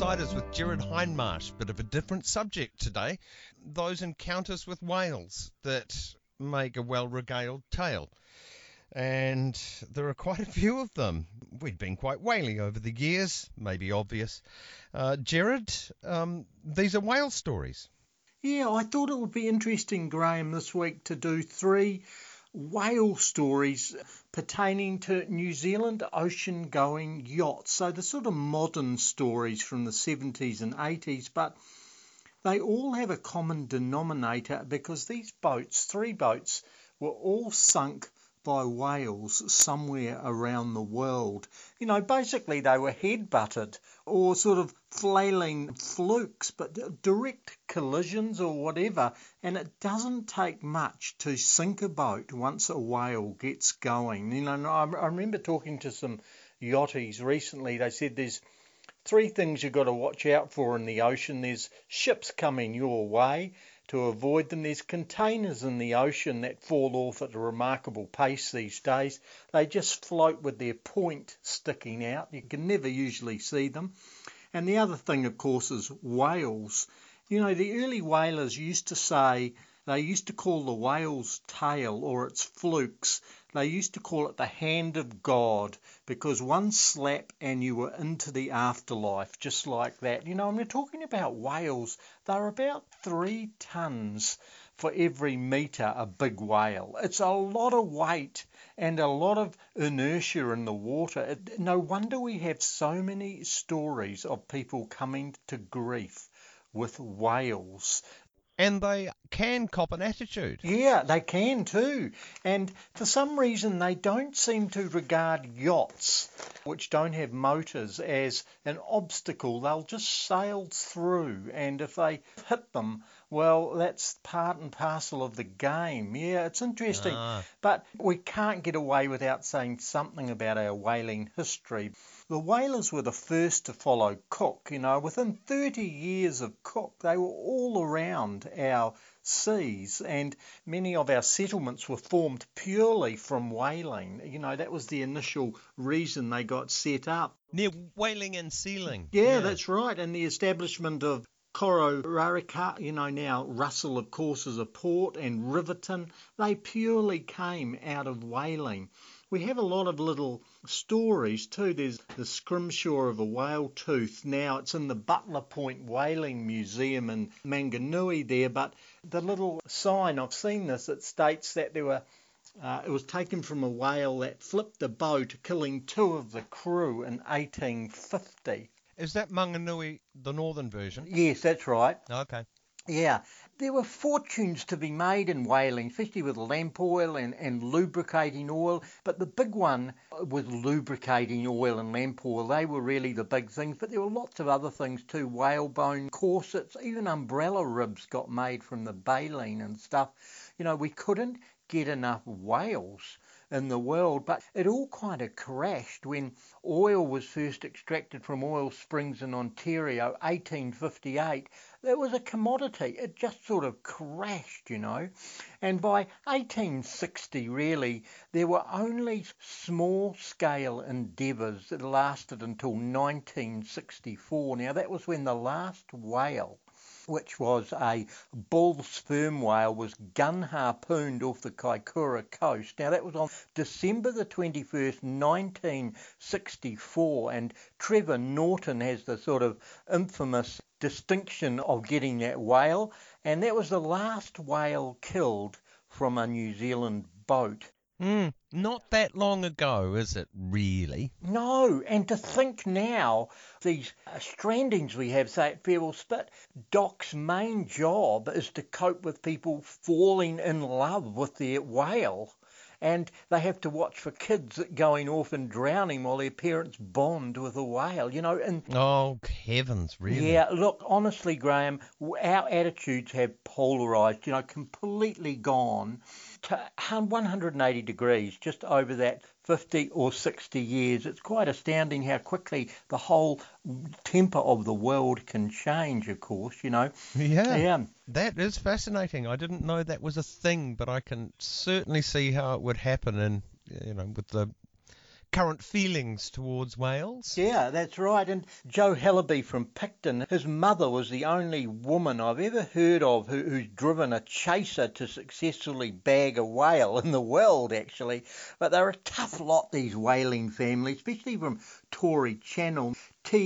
Outsiders with Gerard Hindmarsh. Bit of a different subject today. Those encounters with whales that make a well regaled tale. And there are quite a few of them. We've been quite whaling over the years, maybe obvious. Uh, Gerard, um, these are whale stories. Yeah, I thought it would be interesting, Graham, this week to do three whale stories pertaining to New Zealand ocean going yachts. So the sort of modern stories from the 70s and 80s, but they all have a common denominator because these boats, three boats, were all sunk by whales somewhere around the world. You know, basically they were head butted or sort of flailing flukes, but direct collisions or whatever. And it doesn't take much to sink a boat once a whale gets going. You know, I, remember talking to some yachties recently. They said there's three things you've got to watch out for in the ocean. There's ships coming your way to avoid them. There's containers in the ocean that fall off at a remarkable pace these days. They just float with their point sticking out. You can never usually see them. And the other thing, of course, is whales. You know, the early whalers used to say they used to call the whale's tail or its flukes, they used to call it the hand of God because one slap and you were into the afterlife, just like that. You know, and we're talking about whales, they're about three tons for every metre a big whale. It's a lot of weight and a lot of inertia in the water. No wonder we have so many stories of people coming to grief with whales and they can cop an attitude. Yeah, they can too. And for some reason, they don't seem to regard yachts, which don't have motors, as an obstacle. They'll just sail through, and if they hit them, well, that's part and parcel of the game. Yeah, it's interesting. Ah. But we can't get away without saying something about our whaling history. The whalers were the first to follow Cook. You know, within 30 years of Cook, they were all around our seas, and many of our settlements were formed purely from whaling. You know, that was the initial reason they got set up. Near whaling and sealing. Yeah, yeah. that's right. And the establishment of Kororareka, you know, now Russell, of course, is a port, and Riverton, they purely came out of whaling. We have a lot of little stories too. There's the scrimshaw of a whale tooth. Now it's in the Butler Point Whaling Museum in Mangonui there, but the little sign, I've seen this, it states that there were uh, it was taken from a whale that flipped the boat, killing two of the crew in 1850. Is that Mangonui the northern version? Yes, that's right. Okay. Yeah, there were fortunes to be made in whaling, especially with lamp oil and, and lubricating oil. But the big one was lubricating oil and lamp oil. They were really the big things. But there were lots of other things too whalebone corsets, even umbrella ribs got made from the baleen and stuff. You know, we couldn't get enough whales in the world, but it all kind of crashed when oil was first extracted from oil springs in Ontario, 1858 it was a commodity. It just sort of crashed, you know. And by 1860, really, there were only small scale endeavours that lasted until 1964. Now, that was when the last whale which was a bull sperm whale, was gun harpooned off the Kaikoura coast. Now, that was on December the 21st, 1964, and Trevor Norton has the sort of infamous distinction of getting that whale, and that was the last whale killed from a New Zealand boat. Mm, not that long ago, is it really? No, and to think now, these uh, strandings we have, say at Farewell Spit, Doc's main job is to cope with people falling in love with their whale and they have to watch for kids going off and drowning while their parents bond with a whale, you know. And oh heavens, really? Yeah, look, honestly, Graham, our attitudes have polarised, you know, completely gone 180 degrees just over that 50 or 60 years. It's quite astounding how quickly the whole temper of the world can change, of course, you know. Yeah. Yeah. That is fascinating. I didn't know that was a thing, but I can certainly see how it would happen and you know with the current feelings towards whales. Yeah, that's right. And Joe Hellaby from Picton, his mother was the only woman I've ever heard of who, who's driven a chaser to successfully bag a whale in the world, actually. But they're a tough lot, these whaling families, especially from Tory Channel.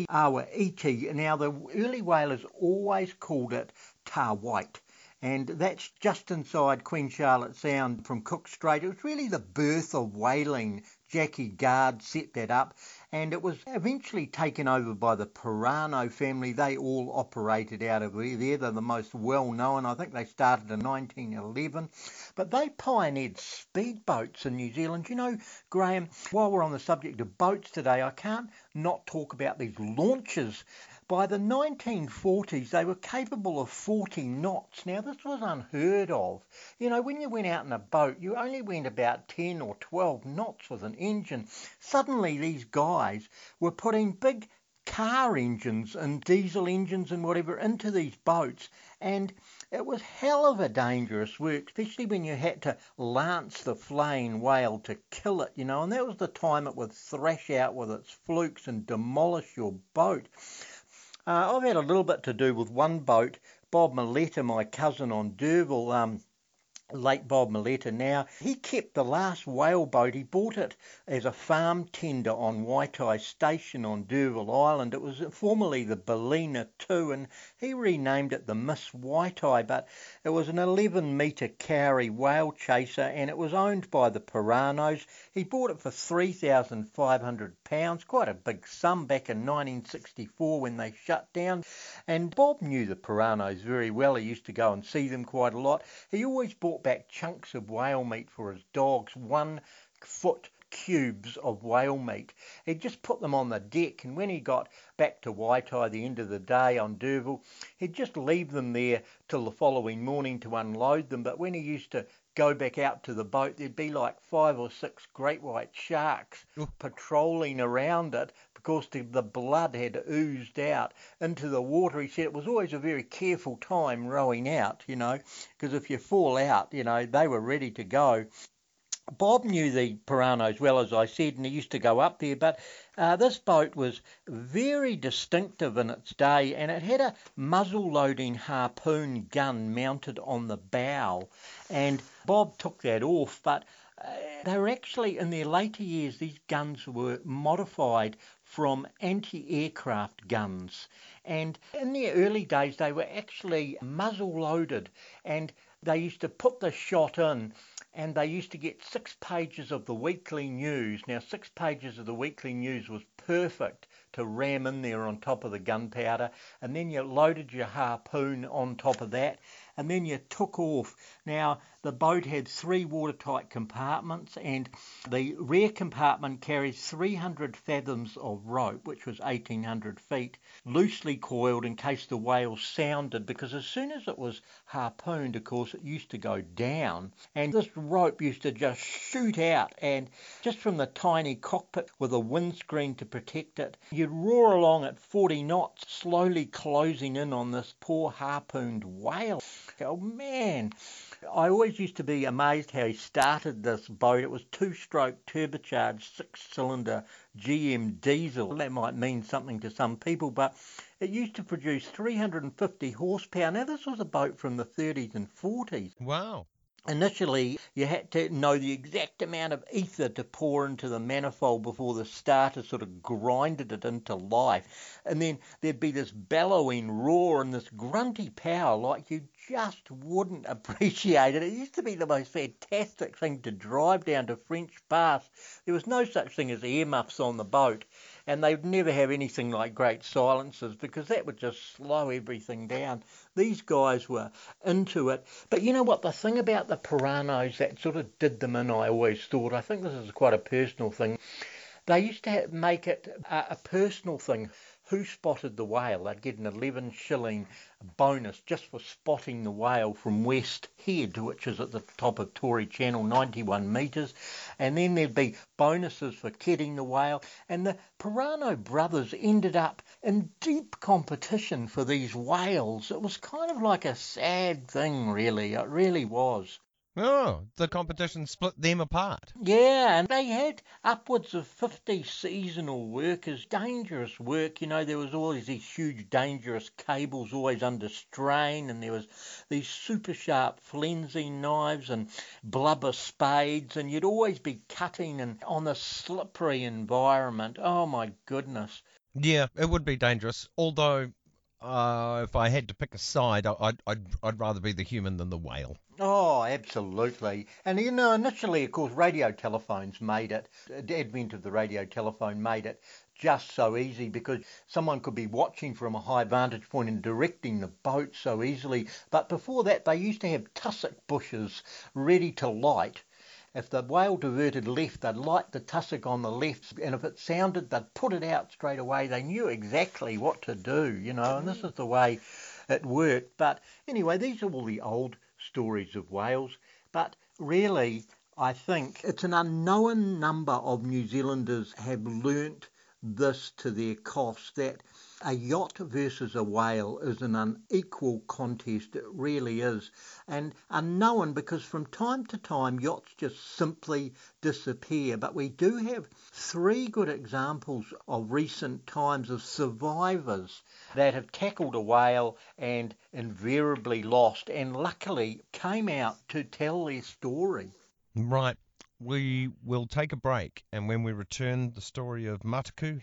Awa Iti. Now, the early whalers always called it tar white and that's just inside Queen Charlotte Sound from Cook Strait. It was really the birth of whaling. Jackie Guard set that up, and it was eventually taken over by the Perano family. They all operated out of there. They're the most well known. I think they started in 1911, but they pioneered speedboats in New Zealand. You know, Graham, while we're on the subject of boats today, I can't not talk about these launches by the 1940s, they were capable of 40 knots. Now, this was unheard of. You know, when you went out in a boat, you only went about 10 or 12 knots with an engine. Suddenly, these guys were putting big car engines and diesel engines and whatever into these boats, and it was hell of a dangerous work, especially when you had to lance the flaying whale to kill it, you know, and that was the time it would thrash out with its flukes and demolish your boat. Uh, I've had a little bit to do with one boat. Bob Maletta, my cousin on D'Urville, um, late Bob Maletta now, he kept the last whale boat. He bought it as a farm tender on Waitai Station on D'Urville Island. It was formerly the Bellina 2 and he renamed it the Miss Waitai, but it was an 11 metre Kauri whale chaser and it was owned by the Peranos. He bought it for £3,500, quite a big sum back in 1964 when they shut down. And Bob knew the Peranos very well. He used to go and see them quite a lot. He always bought back chunks of whale meat for his dogs, one foot cubes of whale meat. He'd just put them on the deck, and when he got back to Waitai at the end of the day on D'Urville, he'd just leave them there till the following morning to unload them. But when he used to go back out to the boat, there'd be like five or six great white sharks patrolling around it because the, the blood had oozed out into the water. He said it was always a very careful time rowing out, you know, because if you fall out, you know, they were ready to go. Bob knew the Peranos well, as I said, and he used to go up there. But uh, this boat was very distinctive in its day, and it had a muzzle loading harpoon gun mounted on the bow. And Bob took that off, but they were actually, in their later years, these guns were modified from anti aircraft guns. And in the early days, they were actually muzzle loaded, and they used to put the shot in and they used to get six pages of the weekly news. Now, six pages of the weekly news was perfect to ram in there on top of the gunpowder, and then you loaded your harpoon on top of that, and then you took off. Now, the boat had three watertight compartments, and the rear compartment carried 300 fathoms of rope, which was 1800 feet, loosely coiled in case the whale sounded, because as soon as it was harpooned, of course, it used to go down, and this rope used to just shoot out, and just from the tiny cockpit with a windscreen to protect it, you'd roar along at 40 knots, slowly closing in on this poor harpooned whale. Oh man, I always used to be amazed how he started this boat. It was two stroke turbocharged six cylinder GM diesel. That might mean something to some people, but it used to produce 350 horsepower. Now, this was a boat from the 30s and 40s. Wow. Initially, you had to know the exact amount of ether to pour into the manifold before the starter sort of grinded it into life. And then there'd be this bellowing roar and this grunty power like you just wouldn't appreciate it. It used to be the most fantastic thing to drive down to French Pass. There was no such thing as earmuffs on the boat and they'd never have anything like great silencers because that would just slow everything down. These guys were into it. But you know what? The thing about the Peranos that sort of did them in, I always thought, I think this is quite a personal thing. They used to make it a, a personal thing who spotted the whale. They'd get an 11 shilling bonus just for spotting the whale from West Head, which is at the top of Tory Channel, 91 metres. And then there'd be bonuses for kitting the whale. And the Perano brothers ended up in deep competition for these whales. It was kind of like a sad thing, really. It really was. Oh, the competition split them apart. Yeah, and they had upwards of 50 seasonal workers. Dangerous work, you know, there was always these huge dangerous cables always under strain, and there was these super sharp flensing knives and blubber spades, and you'd always be cutting and on a slippery environment. Oh my goodness. Yeah, it would be dangerous. Although, uh, if I had to pick a side, I'd, I'd, I'd rather be the human than the whale. Oh, absolutely. And you know, initially, of course, radio telephones made it, the advent of the radio telephone made it just so easy because someone could be watching from a high vantage point and directing the boat so easily. But before that, they used to have tussock bushes ready to light. If the whale diverted left, they'd light the tussock on the left, and if it sounded, they'd put it out straight away. They knew exactly what to do, you know, and this mm. is the way it worked. But anyway, these are all the old stories of whales, but really, I think it's an unknown number of New Zealanders have learnt this to their cost that a yacht versus a whale is an unequal contest. It really is. And unknown because from time to time yachts just simply disappear. But we do have three good examples of recent times of survivors that have tackled a whale and invariably lost and luckily came out to tell their story. Right. We will take a break, and when we return, the story of Mataku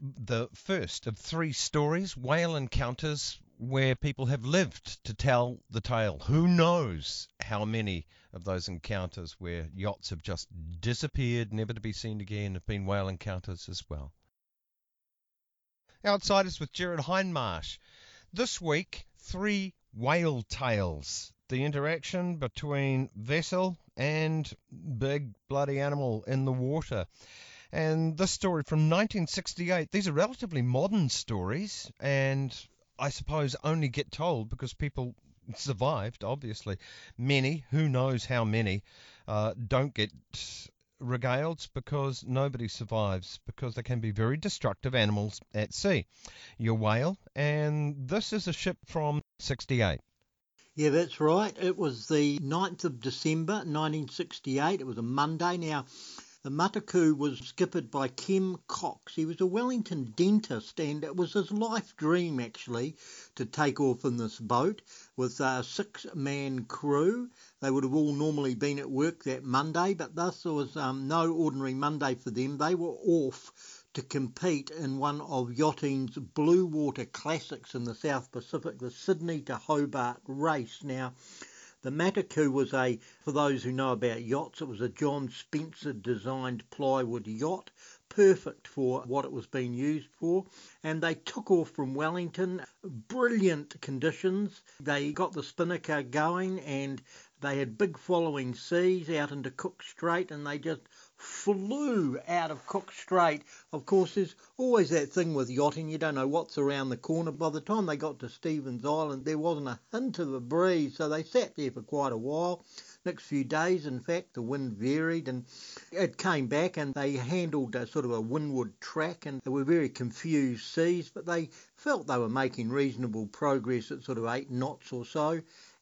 the first of three stories, whale encounters where people have lived to tell the tale. Who knows how many of those encounters where yachts have just disappeared, never to be seen again, have been whale encounters as well. Outsiders with Gerard Hindmarsh. This week, three whale tales. The interaction between vessel and big bloody animal in the water. And this story from 1968, these are relatively modern stories, and I suppose only get told because people survived, obviously. Many, who knows how many, uh, don't get regaled because nobody survives because they can be very destructive animals at sea. Your whale, and this is a ship from 68. Yeah, that's right. It was the 9th of December 1968. It was a Monday. Now, the Mataku was skippered by Kim Cox. He was a Wellington dentist, and it was his life dream actually to take off in this boat with a six man crew. They would have all normally been at work that Monday, but thus there was um, no ordinary Monday for them. They were off to compete in one of yachting's blue water classics in the South Pacific, the Sydney to Hobart race. Now, the Mataku was a, for those who know about yachts, it was a John Spencer designed plywood yacht, perfect for what it was being used for. And they took off from Wellington, brilliant conditions. They got the spinnaker going and they had big following seas out into Cook Strait and they just flew out of Cook Strait. Of course, there's always that thing with yachting, you don't know what's around the corner. By the time they got to Stephens Island, there wasn't a hint of a breeze, so they sat there for quite a while. Next few days, in fact, the wind varied and it came back and they handled a sort of a windward track and they were very confused seas, but they felt they were making reasonable progress at sort of eight knots or so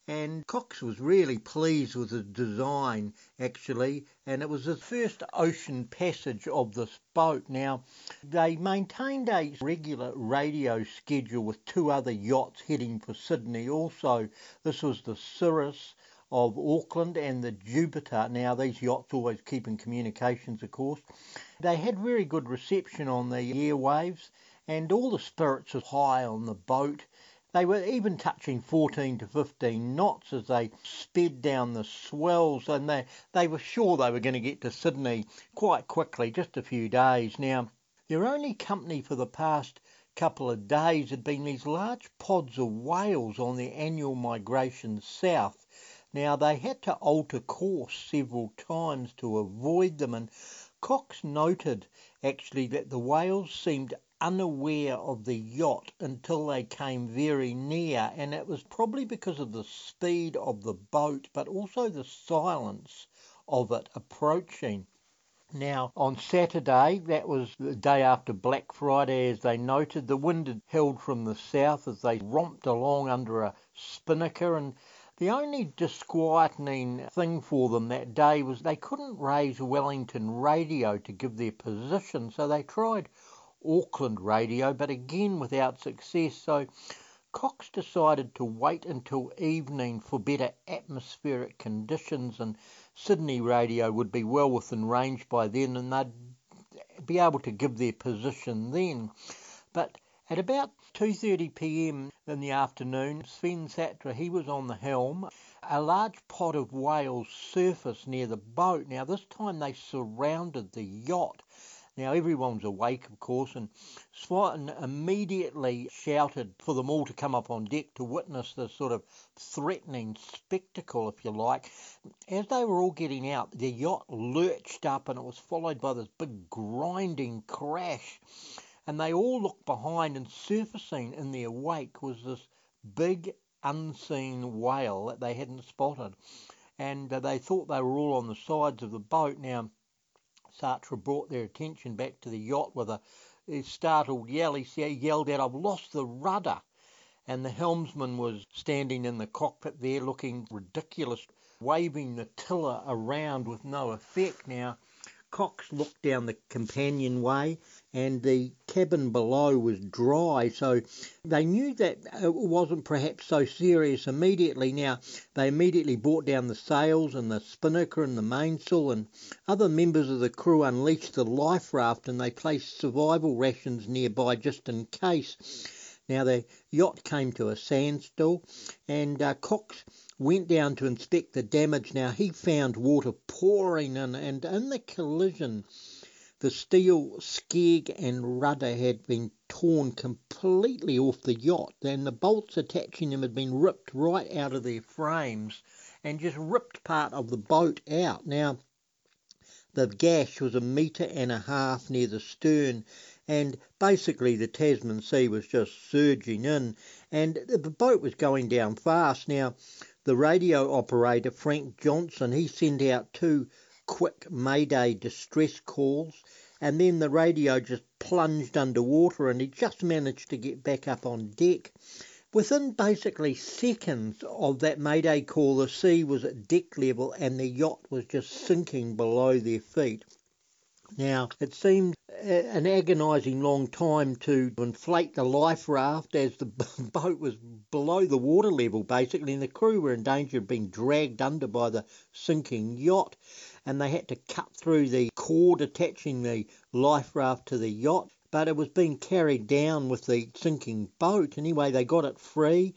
and Cox was really pleased with the design actually and it was the first ocean passage of this boat now they maintained a regular radio schedule with two other yachts heading for Sydney also this was the Cirrus of Auckland and the Jupiter. Now, these yachts always keep in communications, of course. They had very good reception on the airwaves, and all the spirits were high on the boat. They were even touching 14 to 15 knots as they sped down the swells, and they, they were sure they were going to get to Sydney quite quickly, just a few days. Now, their only company for the past couple of days had been these large pods of whales on their annual migration south. Now, they had to alter course several times to avoid them, and Cox noted actually that the whales seemed unaware of the yacht until they came very near, and it was probably because of the speed of the boat, but also the silence of it approaching. Now, on Saturday, that was the day after Black Friday, as they noted, the wind had held from the south as they romped along under a spinnaker, and The only disquieting thing for them that day was they couldn't raise Wellington radio to give their position, so they tried Auckland radio, but again without success. So Cox decided to wait until evening for better atmospheric conditions, and Sydney radio would be well within range by then, and they'd be able to give their position then. But at about 2:30 p.m. in the afternoon, Sven Satra he was on the helm. A large pod of whales surfaced near the boat. Now this time they surrounded the yacht. Now everyone's awake, of course, and Swan immediately shouted for them all to come up on deck to witness this sort of threatening spectacle, if you like. As they were all getting out, the yacht lurched up, and it was followed by this big grinding crash and they all looked behind, and surfacing in their wake was this big unseen whale that they hadn't spotted. And uh, they thought they were all on the sides of the boat. Now, Satra brought their attention back to the yacht with a startled yell. He yelled out, I've lost the rudder. And the helmsman was standing in the cockpit there looking ridiculous, waving the tiller around with no effect. Now, Cox looked down the companionway and the cabin below was dry, so they knew that it wasn't perhaps so serious immediately. Now, they immediately brought down the sails and the spinnaker and the mainsail, and other members of the crew unleashed the life raft and they placed survival rations nearby just in case. Now, the yacht came to a standstill, and uh, Cox went down to inspect the damage. Now he found water pouring in, and in the collision, the steel skeg and rudder had been torn completely off the yacht, and the bolts attaching them had been ripped right out of their frames and just ripped part of the boat out. Now, the gash was a metre and a half near the stern, and basically the Tasman Sea was just surging in, and the boat was going down fast. Now, the radio operator, Frank Johnson, he sent out two quick Mayday distress calls, and then the radio just plunged underwater and he just managed to get back up on deck. Within basically seconds of that Mayday call, the sea was at deck level and the yacht was just sinking below their feet. Now, it seemed an agonising long time to inflate the life raft as the boat was below the water level, basically, and the crew were in danger of being dragged under by the sinking yacht. And they had to cut through the cord attaching the life raft to the yacht, but it was being carried down with the sinking boat. Anyway, they got it free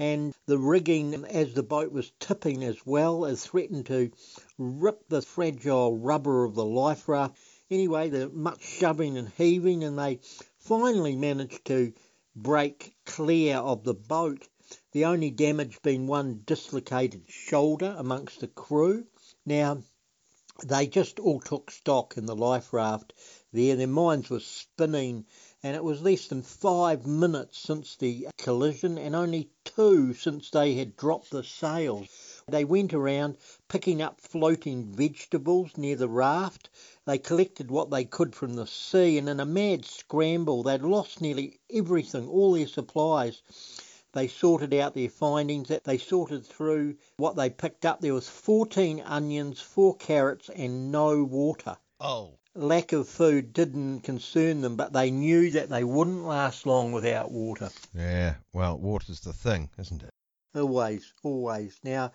and the rigging as the boat was tipping as well as threatened to rip the fragile rubber of the life raft. Anyway, the much shoving and heaving, and they finally managed to break clear of the boat. The only damage being one dislocated shoulder amongst the crew. Now, they just all took stock in the life raft there. Their minds were spinning and it was less than five minutes since the collision and only two since they had dropped the sails. They went around picking up floating vegetables near the raft. They collected what they could from the sea, and in a mad scramble, they'd lost nearly everything, all their supplies. They sorted out their findings. They sorted through what they picked up. There was 14 onions, four carrots, and no water. Oh lack of food didn't concern them, but they knew that they wouldn't last long without water. Yeah, well, water's the thing, isn't it? Always, always. Now,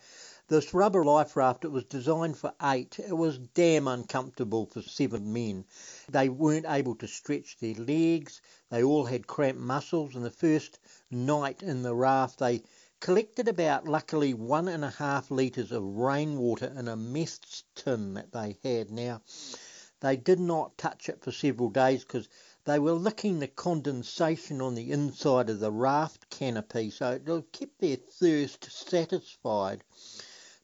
this rubber life raft, it was designed for eight. It was damn uncomfortable for seven men. They weren't able to stretch their legs. They all had cramped muscles. And the first night in the raft, they collected about, luckily, one and a half litres of rainwater in a mess tin that they had. Now, they did not touch it for several days because they were licking the condensation on the inside of the raft canopy, so it kept their thirst satisfied.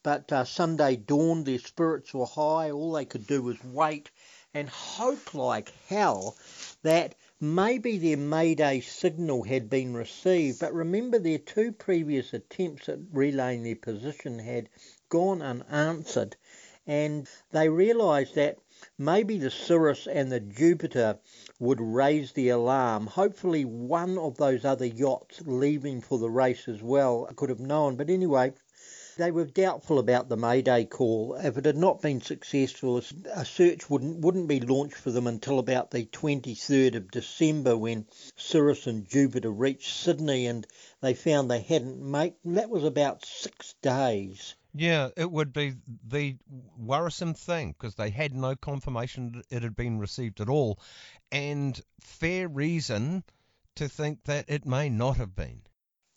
But uh, Sunday dawned, their spirits were high, all they could do was wait and hope like hell that maybe their Mayday signal had been received. But remember, their two previous attempts at relaying their position had gone unanswered, and they realised that maybe the Cirrus and the Jupiter would raise the alarm. Hopefully, one of those other yachts leaving for the race as well could have known. But anyway, They were doubtful about the Mayday call. If it had not been successful, a search wouldn't wouldn't be launched for them until about the 23rd of December when Cirrus and Jupiter reached Sydney and they found they hadn't made. That was about six days. Yeah, it would be the worrisome thing because they had no confirmation it had been received at all, and fair reason to think that it may not have been.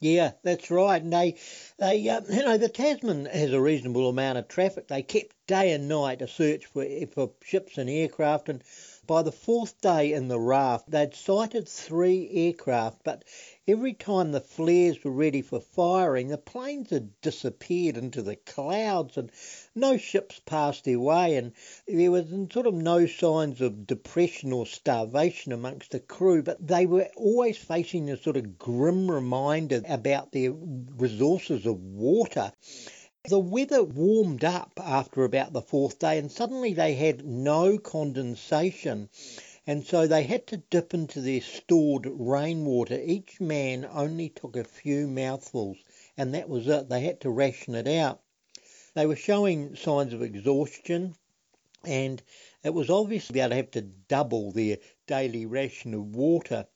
Yeah, that's right. And they, they, uh, you know, the Tasman has a reasonable amount of traffic. They kept day and night a search for for ships and aircraft, and by the fourth day in the raft, they'd sighted three aircraft, but Every time the flares were ready for firing, the planes had disappeared into the clouds and no ships passed their way and there was sort of no signs of depression or starvation amongst the crew, but they were always facing a sort of grim reminder about their resources of water. The weather warmed up after about the fourth day and suddenly they had no condensation and so they had to dip into their stored rainwater. Each man only took a few mouthfuls, and that was it. They had to ration it out. They were showing signs of exhaustion, and it was obvious they'd have to double their daily ration of water.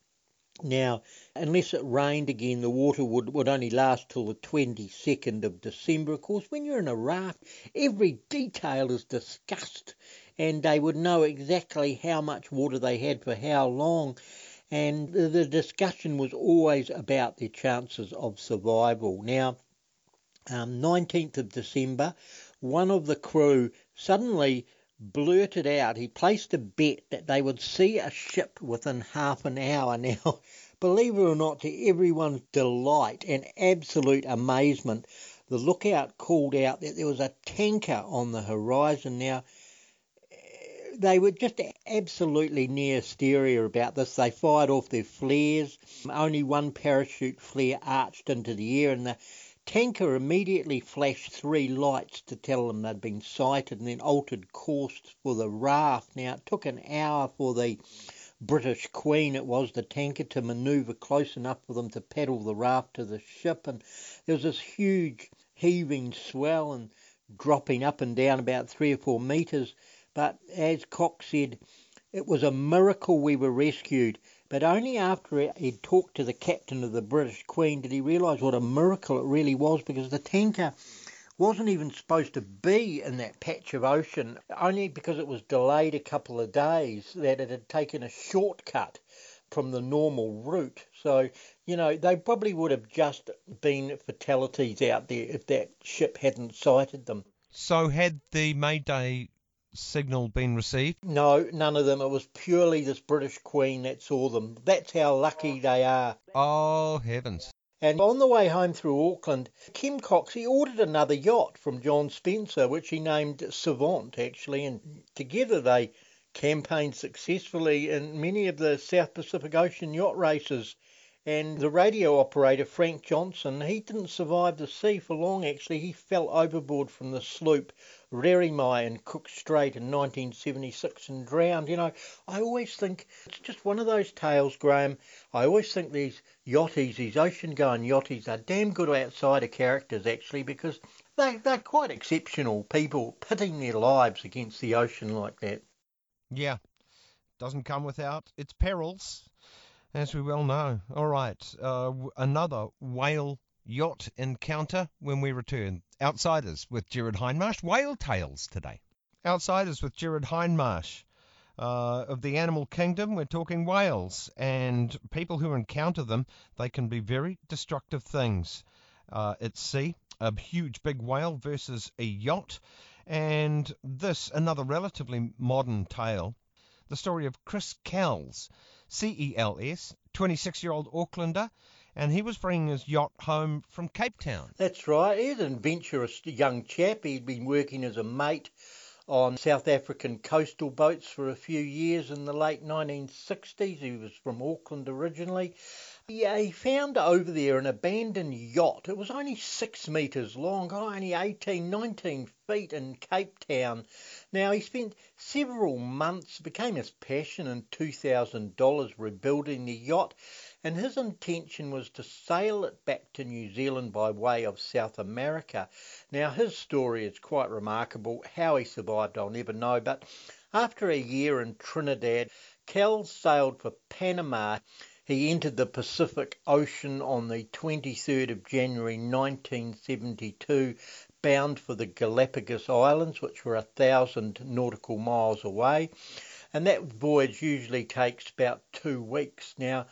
Now, unless it rained again, the water would, would only last till the 22nd of December. Of course, when you're in a raft, every detail is discussed and they would know exactly how much water they had for how long. And the, the discussion was always about their chances of survival. Now, um, 19th of December, one of the crew suddenly blurted out, he placed a bet that they would see a ship within half an hour. Now, believe it or not, to everyone's delight and absolute amazement, the lookout called out that there was a tanker on the horizon. Now, they were just absolutely near hysteria about this. They fired off their flares. Only one parachute flare arched into the air, and the tanker immediately flashed three lights to tell them they'd been sighted and then altered course for the raft. Now, it took an hour for the British Queen, it was the tanker, to manoeuvre close enough for them to paddle the raft to the ship. And there was this huge heaving swell and dropping up and down about three or four metres. But as Cox said, it was a miracle we were rescued. But only after he'd talked to the captain of the British Queen did he realise what a miracle it really was because the tanker wasn't even supposed to be in that patch of ocean, only because it was delayed a couple of days, that it had taken a shortcut from the normal route. So, you know, they probably would have just been fatalities out there if that ship hadn't sighted them. So, had the Mayday signal been received? No, none of them. It was purely this British Queen that saw them. That's how lucky they are. Oh, heavens. And on the way home through Auckland, Kim Cox, he ordered another yacht from John Spencer, which he named Savant, actually, and together they campaigned successfully in many of the South Pacific Ocean yacht races. And the radio operator, Frank Johnson, he didn't survive the sea for long, actually. He fell overboard from the sloop Rerimai in Cook Strait in 1976 and drowned. You know, I always think it's just one of those tales, Graham. I always think these yachties, these ocean-going yachties, are damn good outsider characters actually because they, they're quite exceptional people pitting their lives against the ocean like that. Yeah, doesn't come without its perils, as we well know. All right, uh, another whale yacht encounter when we return. Outsiders with Gerard Hindmarsh. Whale Tales today. Outsiders with Gerard Hindmarsh. Uh, of the animal kingdom, we're talking whales, and people who encounter them, they can be very destructive things. Uh, at sea, a huge big whale versus a yacht, and this, another relatively modern tale, the story of Chris Cels, C E L S, 26 year old Aucklander and he was bringing his yacht home from Cape Town. That's right. He's an adventurous young chap. He'd been working as a mate on South African coastal boats for a few years in the late 1960s. He was from Auckland originally. Yeah, uh, he found over there an abandoned yacht. It was only six metres long, only 18, 19 feet in Cape Town. Now, he spent several months, became his passion, and $2,000 rebuilding the yacht and his intention was to sail it back to New Zealand by way of South America. Now, his story is quite remarkable. How he survived, I'll never know, but after a year in Trinidad, Cels sailed for Panama. He entered the Pacific Ocean on the 23rd of January 1972, bound for the Galapagos Islands, which were a thousand nautical miles away. And that voyage usually takes about two weeks. Now,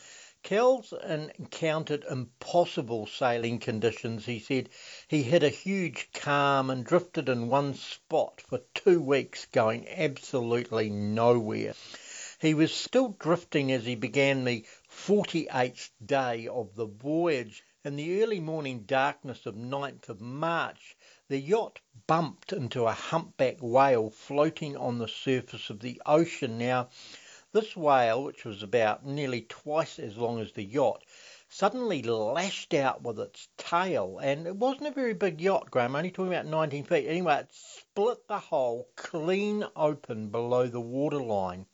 Cels encountered impossible sailing conditions. He said he hit a huge calm and drifted in one spot for two weeks, going absolutely nowhere. He was still drifting as he began the 48th day of the voyage. In the early morning darkness of 9th of March, the yacht bumped into a humpback whale floating on the surface of the ocean. Now, this whale, which was about nearly twice as long as the yacht, suddenly lashed out with its tail, and it wasn't a very big yacht, Graham, only talking about 19 feet. Anyway, it split the hole clean open below the waterline.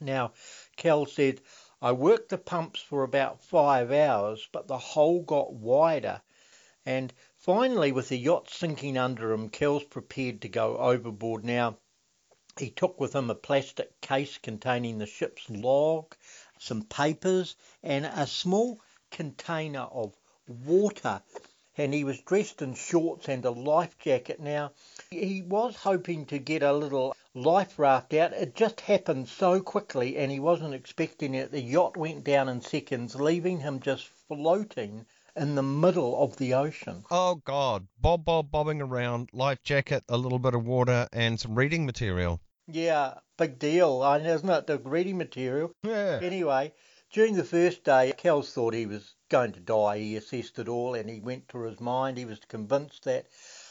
Now, Kel said, I worked the pumps for about five hours, but the hole got wider. And finally, with the yacht sinking under him, Cels prepared to go overboard. Now, he took with him a plastic case containing the ship's log, some papers, and a small container of water. And he was dressed in shorts and a life jacket. Now, he was hoping to get a little life raft out. It just happened so quickly and he wasn't expecting it. The yacht went down in seconds, leaving him just floating in the middle of the ocean. Oh, God. Bob Bob bobbing around, life jacket, a little bit of water, and some reading material. Yeah, big deal, I isn't it? The reading material. Yeah. Anyway, during the first day, Cels thought he was going to die. He assessed it all and he went through his mind. He was convinced that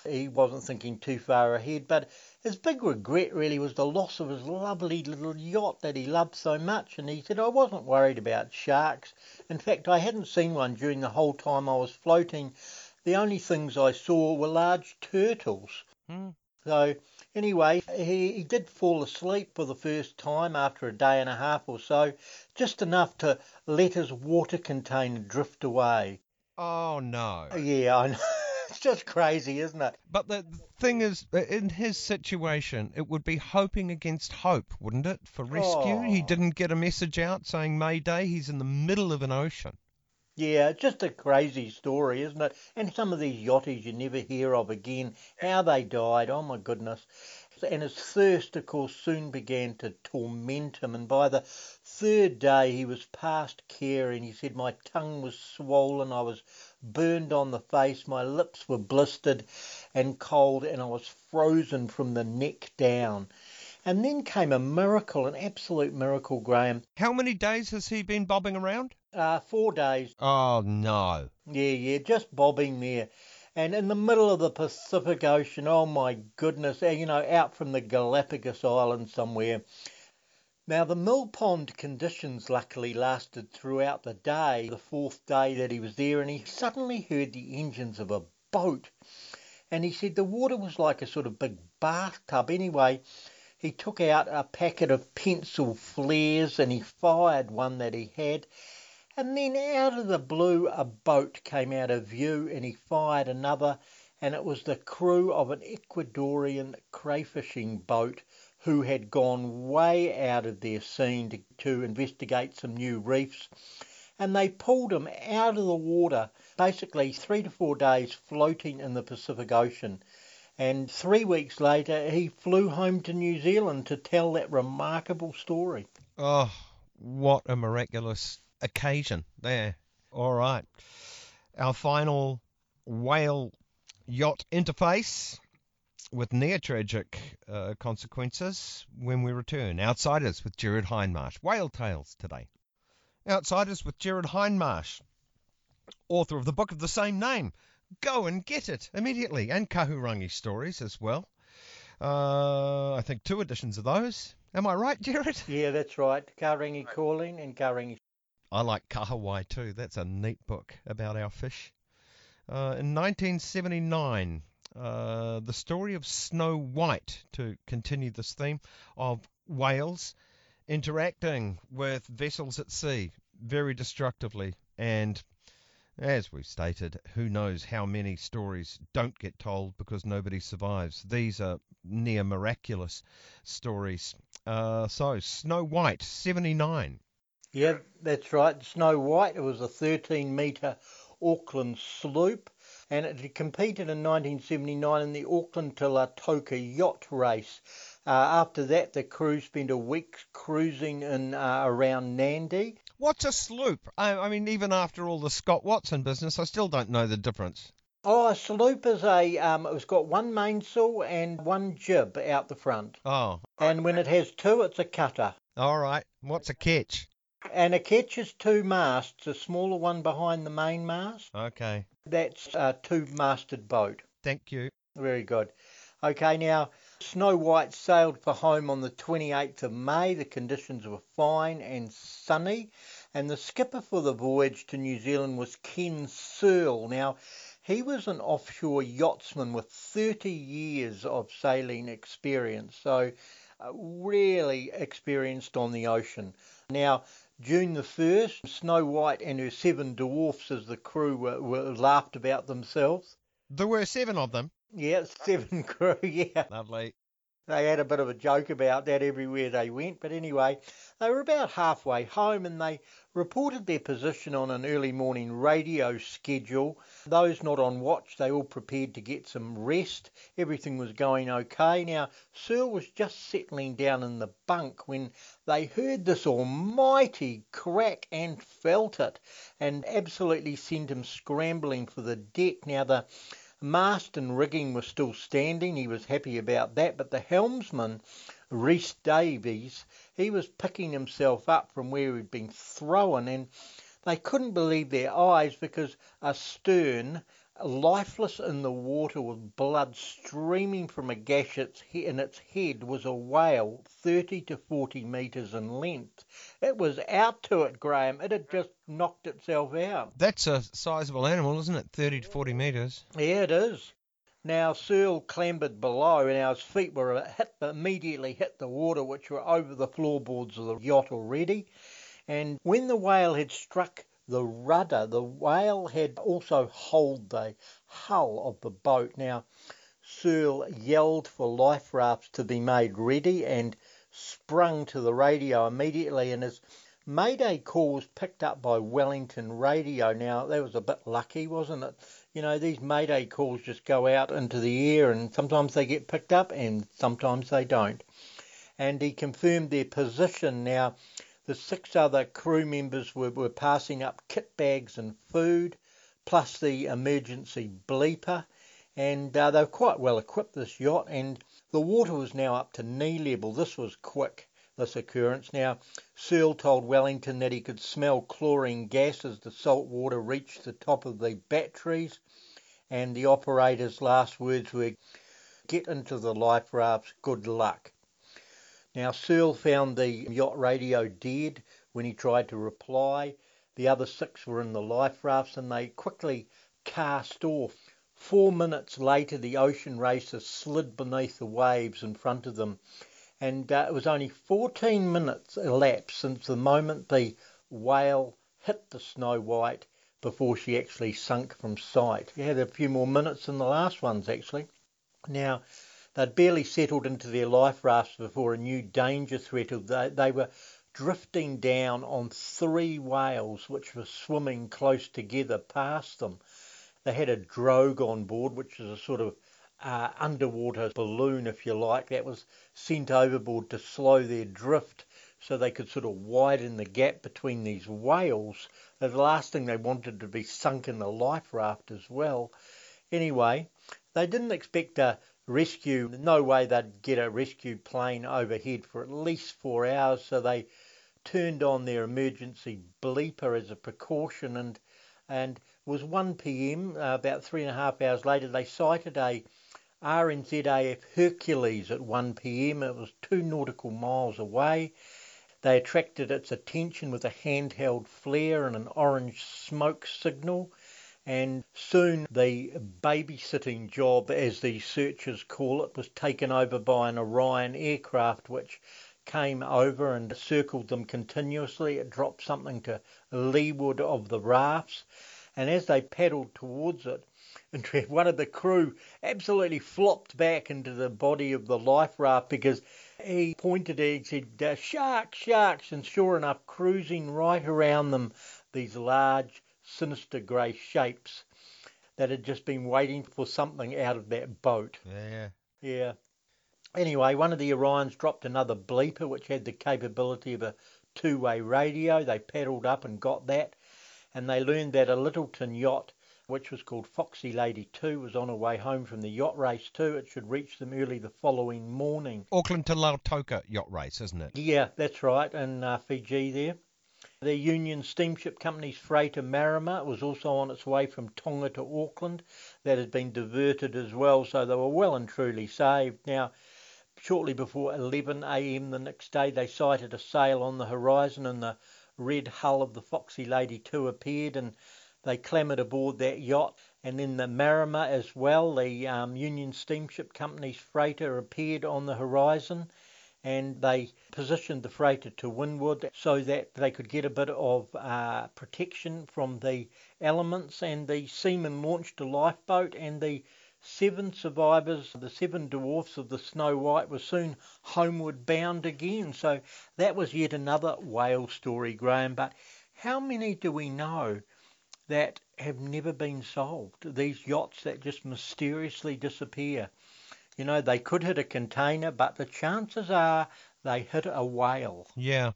he wasn't thinking too far ahead. But his big regret really was the loss of his lovely little yacht that he loved so much. And he said, I wasn't worried about sharks. In fact, I hadn't seen one during the whole time I was floating. The only things I saw were large turtles. Hmm. So, anyway, he, he did fall asleep for the first time after a day and a half or so, just enough to let his water container drift away. Oh, no. Yeah, I know. it's just crazy, isn't it? But the thing is, in his situation, it would be hoping against hope, wouldn't it, for rescue? He Oh. didn't get a message out saying Mayday. He's in the middle of an ocean. Yeah, it's just a crazy story, isn't it? And some of these yachties you never hear of again, how they died, oh my goodness. And his thirst, of course, soon began to torment him. And by the third day, he was past caring. He said, My tongue was swollen, I was burned on the face, my lips were blistered and cold, and I was frozen from the neck down. And then came a miracle, an absolute miracle, Graham. How many days has he been bobbing around? Uh, four days Oh, no. Yeah, yeah, just bobbing there. And in the middle of the Pacific Ocean, oh my goodness, you know, out from the Galapagos Islands somewhere. Now, the mill pond conditions luckily lasted throughout the day, the fourth day that he was there, and he suddenly heard the engines of a boat. And he said the water was like a sort of big bathtub. Anyway, he took out a packet of pencil flares and he fired one that he had. And then out of the blue, a boat came out of view and he fired another, and it was the crew of an Ecuadorian crayfishing boat who had gone way out of their scene to, to investigate some new reefs. And they pulled him out of the water, basically three to four days floating in the Pacific Ocean. And three weeks later, he flew home to New Zealand to tell that remarkable story. Oh, what a miraculous occasion there. All right. Our final whale yacht interface with near tragic uh, consequences when we return. Outsiders with Gerard Hindmarsh. Whale Tales today. Outsiders with Gerard Hindmarsh, author of the book of the same name. Go and get it immediately, and Kahurangi stories as well. Uh, I think two editions of those. Am I right, Jared? Yeah, that's right. Kahurangi Calling and Kahurangi. I like Kahawai too. That's a neat book about our fish. Uh, in 1979, uh, the story of Snow White, to continue this theme, of whales interacting with vessels at sea. very destructively. And as we've stated, who knows how many stories don't get told because nobody survives. These are near miraculous stories. Uh, so, Snow White, 79. Yeah, that's right. Snow White, it was a 13 metre Auckland sloop and it competed in 1979 in the Auckland to Lautoka yacht race. Uh, after that, the crew spent a week cruising in uh, around Nadi. What's a sloop? I, I, mean, even after all the Scott Watson business, I still don't know the difference. Oh, a sloop is a. Um, it's got one mainsail and one jib out the front. Oh. And when it has two, it's a cutter. All right. What's a ketch? And a ketch is two masts, a smaller one behind the main mast. Okay. That's a two-masted boat. Thank you. Very good. Okay, now Snow White sailed for home on the 28th of May. The conditions were fine and sunny, and the skipper for the voyage to New Zealand was Ken Searle. Now, he was an offshore yachtsman with 30 years of sailing experience, so uh, really experienced on the ocean. Now, June the 1st, Snow White and her seven dwarfs, as the crew were, were laughed about themselves. There were seven of them. Yeah, seven crew, yeah. Lovely. They had a bit of a joke about that everywhere they went, but anyway, they were about halfway home and they reported their position on an early morning radio schedule. Those not on watch, they all prepared to get some rest. Everything was going okay. Now, Searle was just settling down in the bunk when they heard this almighty crack and felt it and absolutely sent him scrambling for the deck. Now, the Mast and rigging were still standing. He was happy about that. But the helmsman, Rhys Davies, he was picking himself up from where he'd been thrown, and they couldn't believe their eyes because astern lifeless in the water with blood streaming from a gash in its head was a whale 30 to 40 metres in length. It was out to it, Graham. It had just knocked itself out. That's a sizable animal, isn't it? 30 to 40 metres. Yeah, it is. Now Searle clambered below, and our feet were hit, immediately hit the water, which were over the floorboards of the yacht already. And when the whale had struck the rudder. The whale had also holed the hull of the boat. Now, Searle yelled for life rafts to be made ready and sprung to the radio immediately, and his Mayday call was picked up by Wellington Radio. Now, that was a bit lucky, wasn't it? You know, these Mayday calls just go out into the air, and sometimes they get picked up, and sometimes they don't. And he confirmed their position. Now, the six other crew members were, were passing up kit bags and food, plus the emergency bleeper. And uh, they were quite well equipped, this yacht, and the water was now up to knee level. This was quick, this occurrence. Now, Searle told Wellington that he could smell chlorine gas as the salt water reached the top of the batteries, and the operator's last words were, Get into the life rafts, good luck. Now, Searle found the yacht radio dead when he tried to reply. The other six were in the life rafts and they quickly cast off. Four minutes later, the ocean racers slid beneath the waves in front of them, and uh, it was only 14 minutes elapsed since the moment the whale hit the Snow White before she actually sunk from sight. You had a few more minutes than the last ones, actually. Now, They'd barely settled into their life rafts before a new danger threatened. They, they were drifting down on three whales which were swimming close together past them. They had a drogue on board, which is a sort of uh, underwater balloon, if you like, that was sent overboard to slow their drift so they could sort of widen the gap between these whales. The last thing they wanted to be sunk in the life raft as well. Anyway, they didn't expect a rescue. No way they'd get a rescue plane overhead for at least four hours, so they turned on their emergency bleeper as a precaution. And and was 1 p.m. Uh, about three and a half hours later, they sighted a RNZAF Hercules at 1 p.m. It was two nautical miles away. They attracted its attention with a handheld flare and an orange smoke signal and soon the babysitting job, as the searchers call it, was taken over by an Orion aircraft which came over and circled them continuously. It dropped something to leeward of the rafts, and as they paddled towards it, one of the crew absolutely flopped back into the body of the life raft because he pointed at it and said, Sharks, sharks, and sure enough, cruising right around them, these large, sinister grey shapes that had just been waiting for something out of that boat. Yeah. Yeah. Anyway, one of the Orions dropped another bleeper which had the capability of a two way radio. They paddled up and got that, and they learned that a Lyttelton yacht, which was called Foxy Lady 2, was on her way home from the yacht race too. It should reach them early the following morning. Auckland to Lautoka yacht race, isn't it? Yeah, that's right, in uh, Fiji there. The Union Steamship Company's freighter Marama was also on its way from Tonga to Auckland. That had been diverted as well, so they were well and truly saved. Now, shortly before 11 a.m. the next day, they sighted a sail on the horizon and the red hull of the Foxy Lady 2 appeared and they clambered aboard that yacht. And then the Marama as well, the um, Union Steamship Company's freighter appeared on the horizon and they positioned the freighter to windward so that they could get a bit of uh, protection from the elements and the seamen launched a lifeboat and the seven survivors, the seven dwarfs of the Snow White, were soon homeward bound again. So that was yet another whale story, Graham. But how many do we know that have never been solved? These yachts that just mysteriously disappear. You know, they could hit a container, but the chances are they hit a whale. Yeah.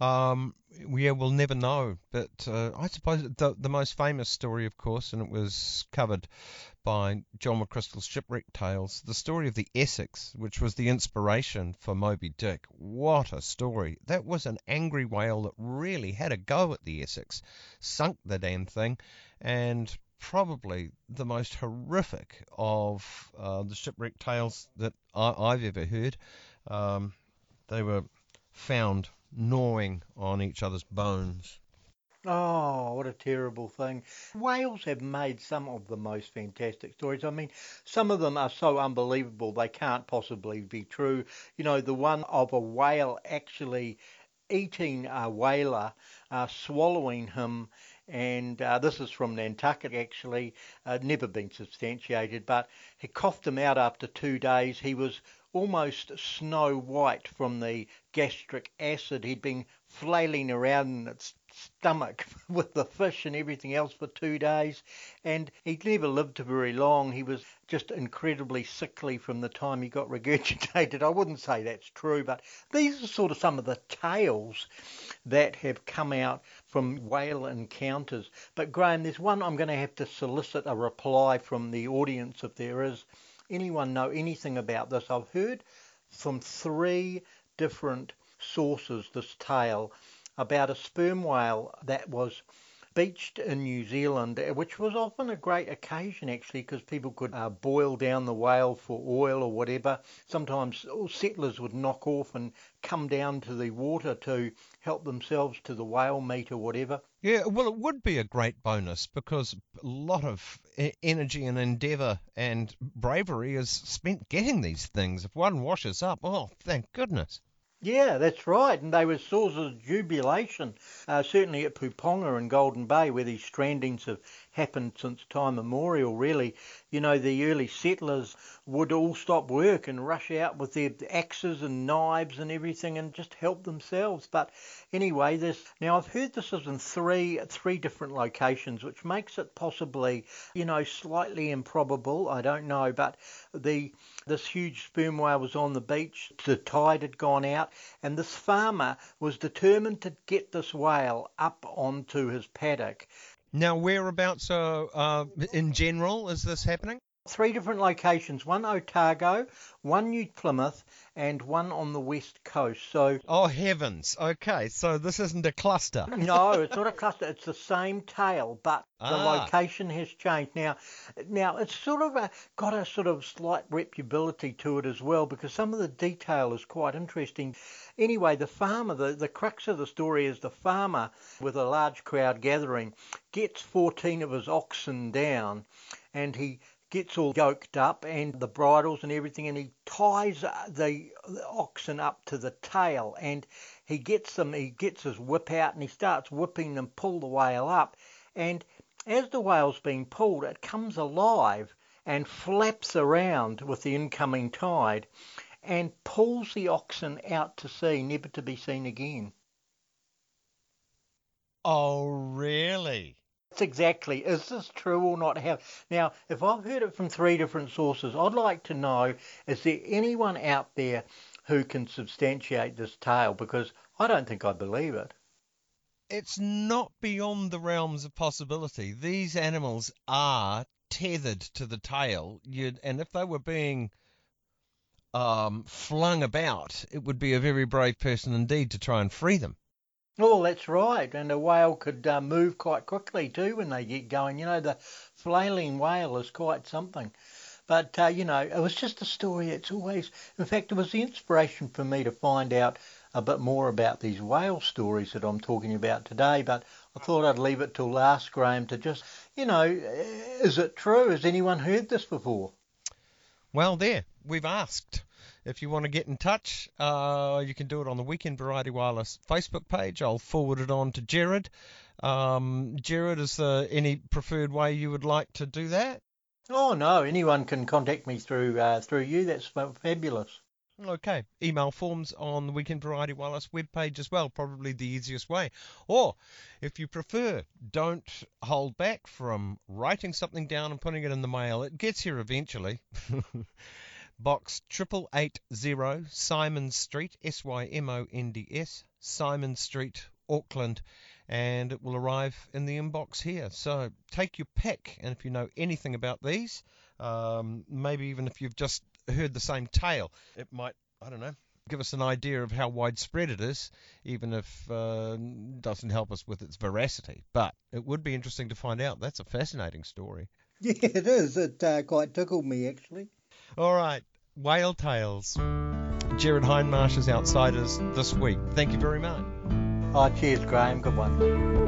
Um, yeah, we'll never know. But uh, I suppose the, the most famous story, of course, and it was covered by John McCrystal's Shipwreck Tales, the story of the Essex, which was the inspiration for Moby Dick. What a story! That was an angry whale that really had a go at the Essex, sunk the damn thing, and probably the most horrific of uh, the shipwreck tales that I, have ever heard. Um, they were found gnawing on each other's bones. Oh, what a terrible thing. Whales have made some of the most fantastic stories. I mean, some of them are so unbelievable they can't possibly be true. You know, the one of a whale actually eating a whaler, uh, swallowing him, and uh, this is from Nantucket actually, uh, never been substantiated, but he coughed him out after two days. He was almost snow white from the gastric acid. He'd been flailing around in its stomach with the fish and everything else for two days, and he'd never lived to very long. He was just incredibly sickly from the time he got regurgitated. I wouldn't say that's true, but these are sort of some of the tales that have come out from whale encounters. But Graham, there's one I'm going to have to solicit a reply from the audience if there is. Anyone know anything about this? I've heard from three different sources this tale about a sperm whale that was beached in New Zealand, which was often a great occasion actually because people could uh, boil down the whale for oil or whatever. Sometimes settlers would knock off and come down to the water to help themselves to the whale meat or whatever. Yeah, well, it would be a great bonus because a lot of energy and endeavour and bravery is spent getting these things. If one washes up, oh, thank goodness. Yeah, that's right. And they were sources of jubilation, uh, certainly at Puponga and Golden Bay, where these strandings have happened since time immemorial, really. You know, the early settlers would all stop work and rush out with their axes and knives and everything and just help themselves. But anyway, this now I've heard this is in three three different locations, which makes it possibly, you know, slightly improbable. I don't know, but the this huge sperm whale was on the beach. The tide had gone out, and this farmer was determined to get this whale up onto his paddock. Now, whereabouts uh, uh, in general is this happening? Three different locations one Otago, one New Plymouth, and one on the west coast. So Oh heavens. Okay, so this isn't a cluster. no, it's not a cluster. It's the same tale, but the Ah. location has changed. Now now it's sort of a, got a sort of slight reputability to it as well because some of the detail is quite interesting. Anyway, the farmer, the, the crux of the story is the farmer with a large crowd gathering gets 14 of his oxen down and he gets all yoked up and the bridles and everything, and he ties the, oxen up to the tail, and he gets them. He gets his whip out and he starts whipping them, pull the whale up, and as the whale's being pulled, it comes alive and flaps around with the incoming tide and pulls the oxen out to sea, never to be seen again. Oh, really? That's exactly. Is this true or not? How now? If I've heard it from three different sources, I'd like to know: is there anyone out there who can substantiate this tale? Because I don't think I believe it. It's not beyond the realms of possibility. These animals are tethered to the tail, You'd, and if they were being um, flung about, it would be a very brave person indeed to try and free them. Oh, that's right. And a whale could uh, move quite quickly too when they get going. You know, the flailing whale is quite something. But, uh, you know, it was just a story. It's always, in fact, it was the inspiration for me to find out a bit more about these whale stories that I'm talking about today. But I thought I'd leave it till last, Graham, to just, you know, is it true? Has anyone heard this before? Well, there, we've asked. If you want to get in touch, uh, you can do it on the Weekend Variety Wireless Facebook page. I'll forward it on to Gerard. Um, Gerard, is there any preferred way you would like to do that? Oh no, anyone can contact me through uh, through you. That's fabulous. Okay, email forms on the Weekend Variety Wireless webpage as well, probably the easiest way. Or, if you prefer, don't hold back from writing something down and putting it in the mail. It gets here eventually. Box 8880 Symonds Street, S Y M O N D S, Symonds Street, Auckland, and it will arrive in the inbox here. So take your pick, and if you know anything about these, um, maybe even if you've just heard the same tale, it might, I don't know, give us an idea of how widespread it is, even if uh, doesn't help us with its veracity. But it would be interesting to find out. That's a fascinating story. Yeah, it is. It uh, quite tickled me, actually. All right, Whale Tales. Gerard Hindmarsh's Outsiders this week. Thank you very much. Oh, cheers, Graham. Good one.